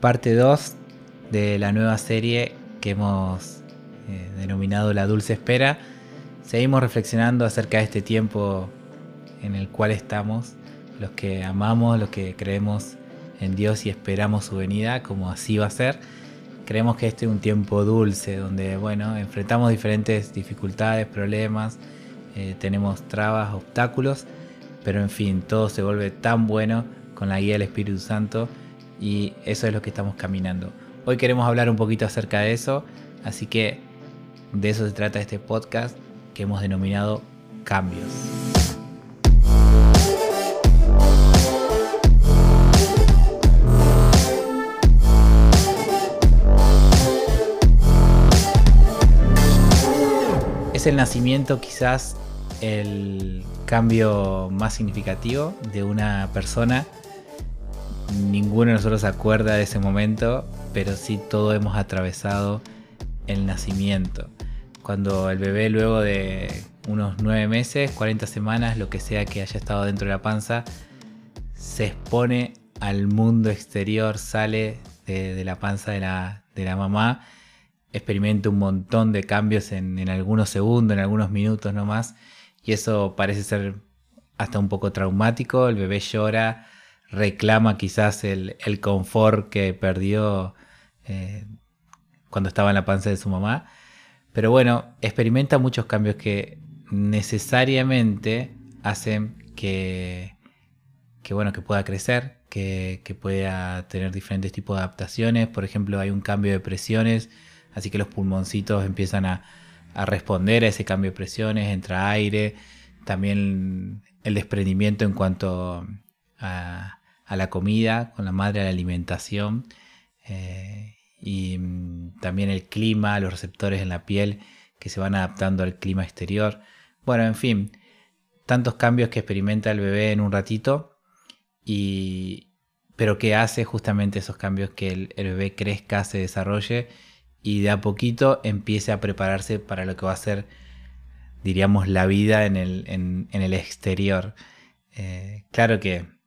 parte 2 de la nueva serie que hemos eh, denominado La Dulce Espera. Seguimos reflexionando acerca de este tiempo en el cual estamos, los que amamos, los que creemos en Dios y esperamos su venida, como así va a ser. Creemos que este es un tiempo dulce, donde bueno, enfrentamos diferentes dificultades, problemas, eh, tenemos trabas, obstáculos, pero en fin, todo se vuelve tan bueno con la guía del Espíritu Santo y eso es lo que estamos caminando. Hoy queremos hablar un poquito acerca de eso, así que de eso se trata este podcast que hemos denominado Cambios. Es el nacimiento quizás el cambio más significativo de una persona ninguno de nosotros se acuerda de ese momento, pero sí todos hemos atravesado el nacimiento. Cuando el bebé luego de unos nueve meses, 40 semanas, lo que sea que haya estado dentro de la panza, se expone al mundo exterior, sale de, la panza de la, mamá, experimenta un montón de cambios en, en algunos segundos, en algunos minutos nomás, y eso parece ser hasta un poco traumático, el bebé llora, reclama quizás el, confort que perdió eh, cuando estaba en la panza de su mamá. Pero bueno, experimenta muchos cambios que necesariamente hacen que, que bueno, que pueda crecer, que, pueda tener diferentes tipos de adaptaciones. Por ejemplo, hay un cambio de presiones, así que los pulmoncitos empiezan a, a responder a ese cambio de presiones, entra aire, también el desprendimiento en cuanto a, a la comida, con la madre a la alimentación eh, y mm, también el clima, los receptores en la piel que se van adaptando al clima exterior. Bueno, en fin, tantos cambios que experimenta el bebé en un ratito y pero que hace justamente esos cambios que el, bebé crezca, se desarrolle y de a poquito empiece a prepararse para lo que va a ser, diríamos, la vida en el, en, el exterior. Eh, claro que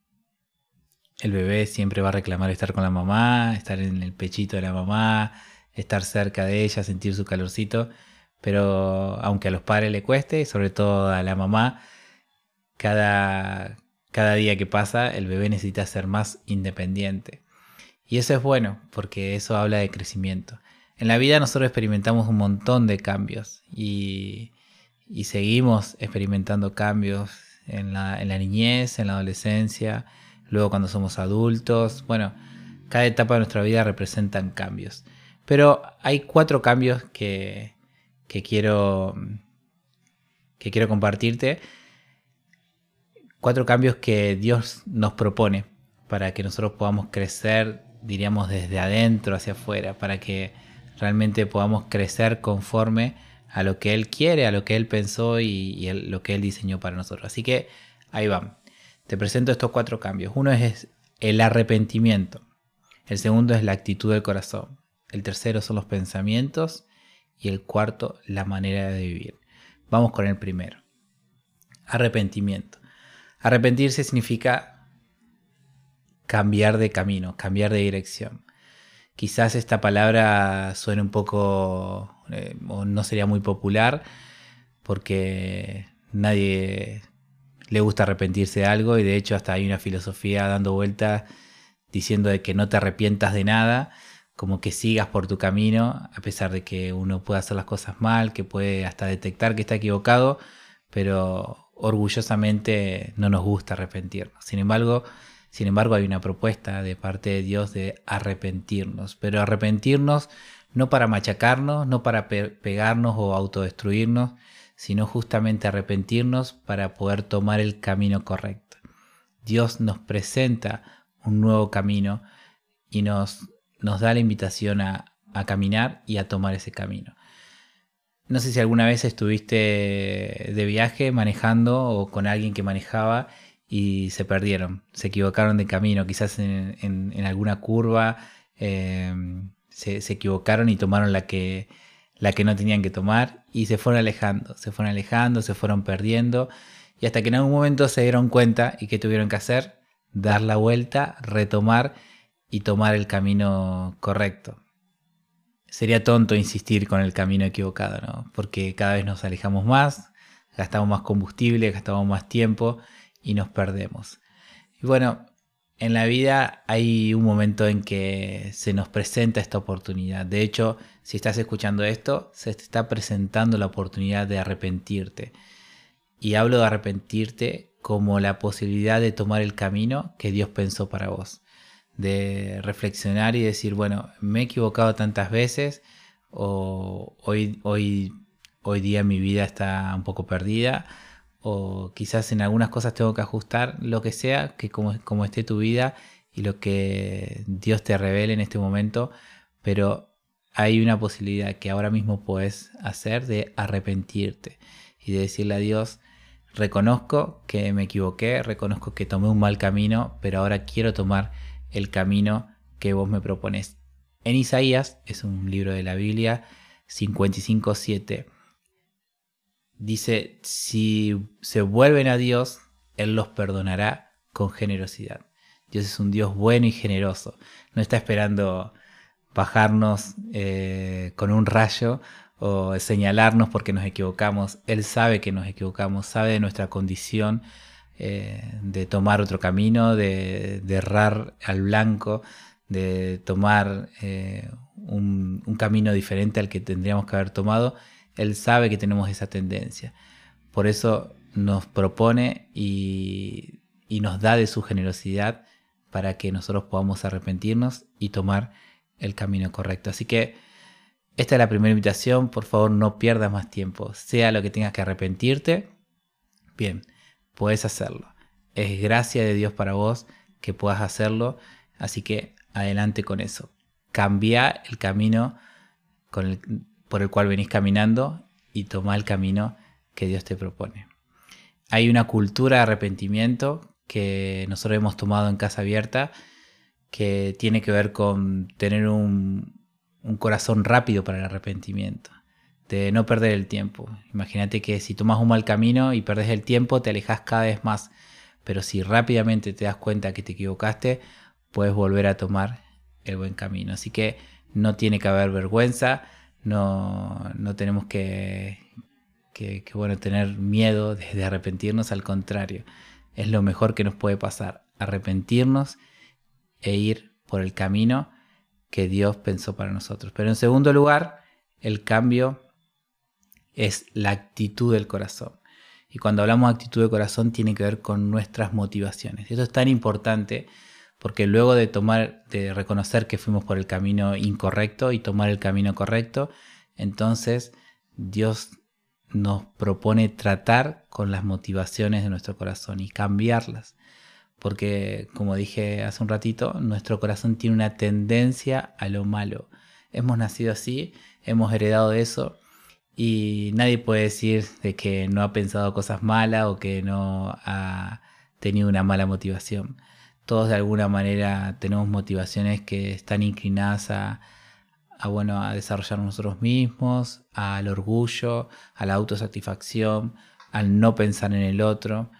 el bebé siempre va a reclamar estar con la mamá, estar en el pechito de la mamá, estar cerca de ella, sentir su calorcito, pero aunque a los padres le cueste, y sobre todo a la mamá, cada, cada día que pasa el bebé necesita ser más independiente. Y eso es bueno, porque eso habla de crecimiento. En la vida nosotros experimentamos un montón de cambios y, seguimos experimentando cambios en la, en la niñez, en la adolescencia, luego cuando somos adultos. Bueno, cada etapa de nuestra vida representan cambios. Pero hay cuatro cambios que, quiero, que quiero compartirte. Cuatro cambios que Dios nos propone para que nosotros podamos crecer, diríamos, desde adentro hacia afuera, para que realmente podamos crecer conforme a lo que Él quiere, a lo que Él pensó y, lo que Él diseñó para nosotros. Así que ahí van. Te presento estos cuatro cambios. Uno es el arrepentimiento. El segundo es la actitud del corazón. El tercero son los pensamientos. Y el cuarto, la manera de vivir. Vamos con el primero. Arrepentimiento. Arrepentirse significa cambiar de camino, cambiar de dirección. Quizás esta palabra suene un poco eh, o no sería muy popular porque nadie le gusta arrepentirse de algo y de hecho hasta hay una filosofía dando vueltas diciendo de que no te arrepientas de nada, como que sigas por tu camino, a pesar de que uno puede hacer las cosas mal, que puede hasta detectar que está equivocado, pero orgullosamente no nos gusta arrepentirnos. Sin embargo, sin embargo, hay una propuesta de parte de Dios de arrepentirnos, pero arrepentirnos no para machacarnos, no para pegarnos o autodestruirnos, sino justamente arrepentirnos para poder tomar el camino correcto. Dios nos presenta un nuevo camino y nos, nos da la invitación a, caminar y a tomar ese camino. No sé si alguna vez estuviste de viaje manejando o con alguien que manejaba y se perdieron, se equivocaron de camino, quizás en, alguna curva eh, se, se, equivocaron y tomaron la que, la que no tenían que tomar y se fueron alejando, se fueron alejando, se fueron perdiendo y hasta que en algún momento se dieron cuenta y que tuvieron que hacer, dar la vuelta, retomar y tomar el camino correcto. Sería tonto insistir con el camino equivocado, ¿no? Porque cada vez nos alejamos más, gastamos más combustible, gastamos más tiempo y nos perdemos. Y bueno, en la vida hay un momento en que se nos presenta esta oportunidad. De hecho, si estás escuchando esto, se te está presentando la oportunidad de arrepentirte. Y hablo de arrepentirte como la posibilidad de tomar el camino que Dios pensó para vos. De reflexionar y decir, bueno, me he equivocado tantas veces o hoy, hoy, hoy día mi vida está un poco perdida o quizás en algunas cosas tengo que ajustar, lo que sea, que como, como esté tu vida y lo que Dios te revele en este momento, pero hay una posibilidad que ahora mismo puedes hacer de arrepentirte y de decirle a Dios, reconozco que me equivoqué, reconozco que tomé un mal camino, pero ahora quiero tomar el camino que vos me propones. En Isaías, es un libro de la Biblia, 55.7 dice, si se vuelven a Dios, Él los perdonará con generosidad. Dios es un Dios bueno y generoso. No está esperando bajarnos eh, con un rayo o señalarnos porque nos equivocamos. Él sabe que nos equivocamos, sabe de nuestra condición eh, de tomar otro camino, de, errar al blanco, de tomar eh, un camino diferente al que tendríamos que haber tomado él sabe que tenemos esa tendencia. Por eso nos propone y, nos da de su generosidad para que nosotros podamos arrepentirnos y tomar el camino correcto. Así que esta es la primera invitación. Por favor, no pierdas más tiempo. Sea lo que tengas que arrepentirte, bien, puedes hacerlo. Es gracia de Dios para vos que puedas hacerlo. Así que adelante con eso. Cambia el camino con el, por el cual venís caminando y toma el camino que Dios te propone. Hay una cultura de arrepentimiento que nosotros hemos tomado en Casa Abierta que tiene que ver con tener un, corazón rápido para el arrepentimiento, de no perder el tiempo. Imagínate que si tomas un mal camino y perdes el tiempo, te alejas cada vez más, pero si rápidamente te das cuenta que te equivocaste, puedes volver a tomar el buen camino. Así que no tiene que haber vergüenza, no, no tenemos que, que, bueno, tener miedo de, arrepentirnos, al contrario, es lo mejor que nos puede pasar, arrepentirnos e ir por el camino que Dios pensó para nosotros. Pero en segundo lugar, el cambio es la actitud del corazón. Y cuando hablamos de actitud del corazón tiene que ver con nuestras motivaciones. Eso es tan importante porque luego de tomar, de reconocer que fuimos por el camino incorrecto y tomar el camino correcto, entonces Dios nos propone tratar con las motivaciones de nuestro corazón y cambiarlas. Porque, como dije hace un ratito, nuestro corazón tiene una tendencia a lo malo. Hemos nacido así, hemos heredado de eso y nadie puede decir de que no ha pensado cosas malas o que no ha tenido una mala motivación todos de alguna manera tenemos motivaciones que están inclinadas a, bueno, a desarrollar nosotros mismos, al orgullo, a la autosatisfacción, al no pensar en el otro.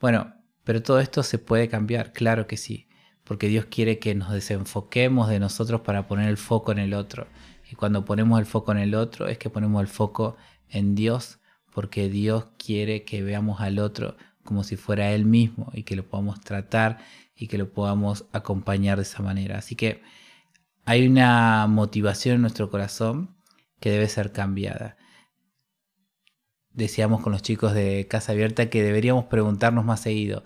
Bueno, pero todo esto se puede cambiar, claro que sí, porque Dios quiere que nos desenfoquemos de nosotros para poner el foco en el otro. Y cuando ponemos el foco en el otro es que ponemos el foco en Dios, porque Dios quiere que veamos al otro como si fuera Él mismo y que lo podamos tratar y que lo podamos acompañar de esa manera. Así que hay una motivación en nuestro corazón que debe ser cambiada. Decíamos con los chicos de Casa Abierta que deberíamos preguntarnos más seguido,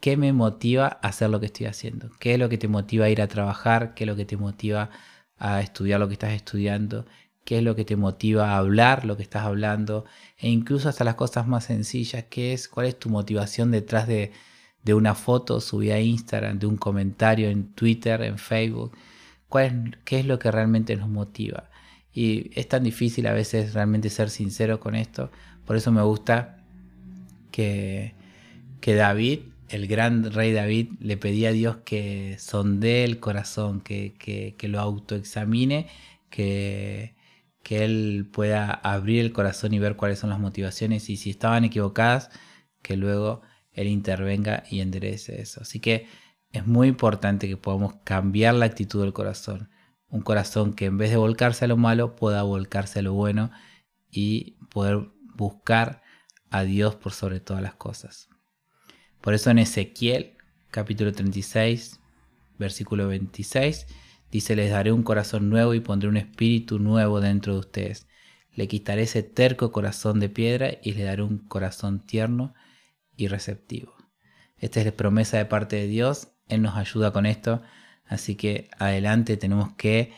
¿qué me motiva a hacer lo que estoy haciendo? ¿Qué es lo que te motiva a ir a trabajar? ¿Qué es lo que te motiva a estudiar lo que estás estudiando? ¿Qué es lo que te motiva a hablar lo que estás hablando? E incluso hasta las cosas más sencillas, ¿qué es? ¿Cuál es tu motivación detrás de, de una foto subida a Instagram, de un comentario en Twitter, en Facebook. ¿Cuál ¿Qué es lo que realmente nos motiva? Y es tan difícil a veces realmente ser sincero con esto. Por eso me gusta que, que David, el gran rey David, le pedía a Dios que sondee el corazón, que, que, lo autoexamine, que, que él pueda abrir el corazón y ver cuáles son las motivaciones y si estaban equivocadas, que luego él intervenga y enderece eso. Así que es muy importante que podamos cambiar la actitud del corazón. Un corazón que en vez de volcarse a lo malo pueda volcarse a lo bueno y poder buscar a Dios por sobre todas las cosas. Por eso en Ezequiel capítulo 36, versículo 26, dice, les daré un corazón nuevo y pondré un espíritu nuevo dentro de ustedes. Le quitaré ese terco corazón de piedra y le daré un corazón tierno y receptivo. Esta es la promesa de parte de Dios. Él nos ayuda con esto. Así que adelante tenemos que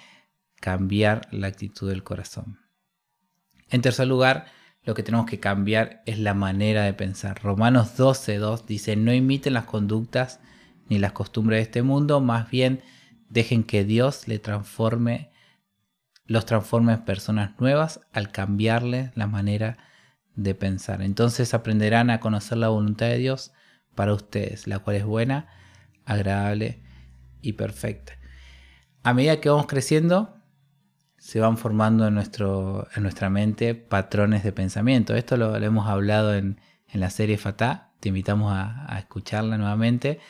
cambiar la actitud del corazón. En tercer lugar, lo que tenemos que cambiar es la manera de pensar. Romanos 12.2 dice, no imiten las conductas ni las costumbres de este mundo, más bien dejen que Dios le transforme, los transforme en personas nuevas al cambiarle la manera de pensar. Entonces aprenderán a conocer la voluntad de Dios para ustedes, la cual es buena, agradable y perfecta. A medida que vamos creciendo, se van formando en, nuestro, en nuestra mente patrones de pensamiento. Esto lo, hemos hablado en, la serie Fatah, te invitamos a, escucharla nuevamente,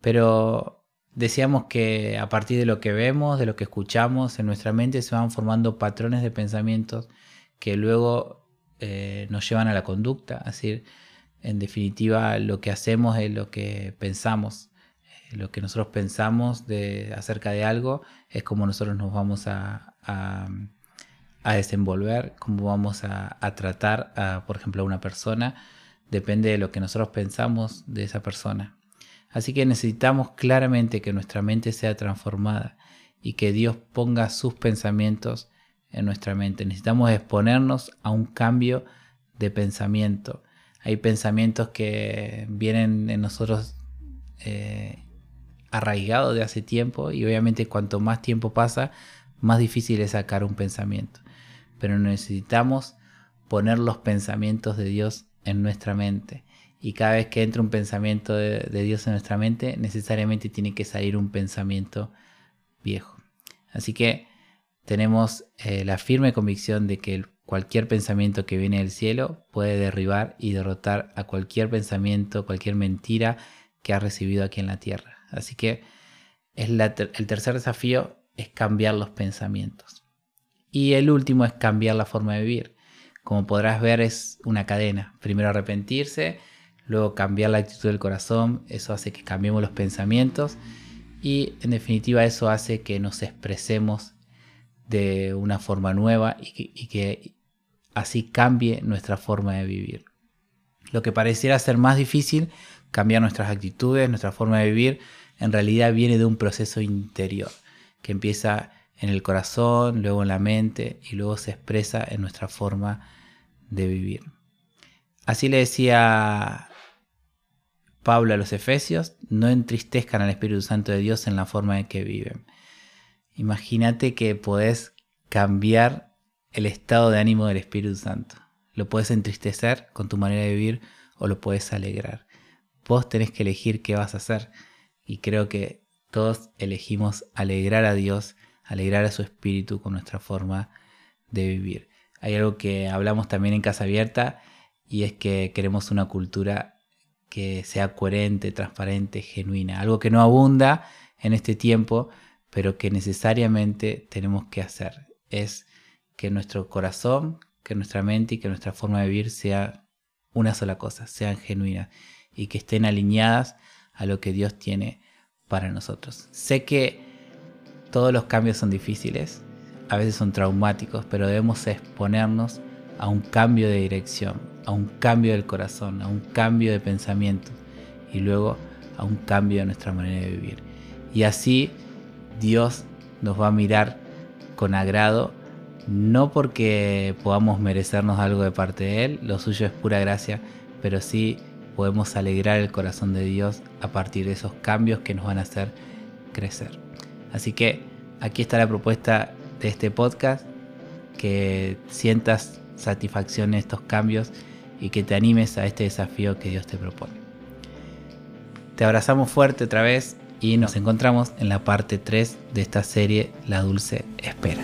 pero decíamos que a partir de lo que vemos, de lo que escuchamos en nuestra mente, se van formando patrones de pensamientos que luego eh, nos llevan a la conducta. Es decir, en definitiva, lo que hacemos es lo que pensamos. Eh, lo que nosotros pensamos de, acerca de algo es como nosotros nos vamos a, a, desenvolver, cómo vamos a, tratar, a, por ejemplo, a una persona, depende de lo que nosotros pensamos de esa persona. Así que necesitamos claramente que nuestra mente sea transformada y que Dios ponga sus pensamientos en nuestra mente. Necesitamos exponernos a un cambio de pensamiento. Hay pensamientos que vienen en nosotros eh, arraigados de hace tiempo y obviamente cuanto más tiempo pasa, más difícil es sacar un pensamiento. Pero necesitamos poner los pensamientos de Dios en nuestra mente. Y cada vez que entra un pensamiento de, Dios en nuestra mente, necesariamente tiene que salir un pensamiento viejo. Así que tenemos eh, la firme convicción de que cualquier pensamiento que viene del cielo puede derribar y derrotar a cualquier pensamiento, cualquier mentira que ha recibido aquí en la tierra. Así que es el tercer desafío es cambiar los pensamientos. Y el último es cambiar la forma de vivir. Como podrás ver es una cadena. Primero arrepentirse, luego cambiar la actitud del corazón, eso hace que cambiemos los pensamientos y en definitiva eso hace que nos expresemos de una forma nueva y que, así cambie nuestra forma de vivir. Lo que pareciera ser más difícil, cambiar nuestras actitudes, nuestra forma de vivir, en realidad viene de un proceso interior que empieza en el corazón, luego en la mente y luego se expresa en nuestra forma de vivir. Así le decía Pablo a los Efesios, no entristezcan al Espíritu Santo de Dios en la forma en que viven. Imagínate que podés cambiar el estado de ánimo del Espíritu Santo. Lo puedes entristecer con tu manera de vivir o lo puedes alegrar. Vos tenés que elegir qué vas a hacer. Y creo que todos elegimos alegrar a Dios, alegrar a su espíritu con nuestra forma de vivir. Hay algo que hablamos también en Casa Abierta y es que queremos una cultura que sea coherente, transparente, genuina. Algo que no abunda en este tiempo, pero que necesariamente tenemos que hacer. Es que nuestro corazón, que nuestra mente y que nuestra forma de vivir sea una sola cosa, sean genuinas y que estén alineadas a lo que Dios tiene para nosotros. Sé que todos los cambios son difíciles, a veces son traumáticos, pero debemos exponernos a un cambio de dirección, a un cambio del corazón, a un cambio de pensamiento y luego a un cambio de nuestra manera de vivir. Y así Dios nos va a mirar con agrado, no porque podamos merecernos algo de parte de Él, lo suyo es pura gracia, pero sí podemos alegrar el corazón de Dios a partir de esos cambios que nos van a hacer crecer. Así que aquí está la propuesta de este podcast, que sientas satisfacción en estos cambios y que te animes a este desafío que Dios te propone. Te abrazamos fuerte otra vez y nos encontramos en la parte 3 de esta serie La Dulce Espera.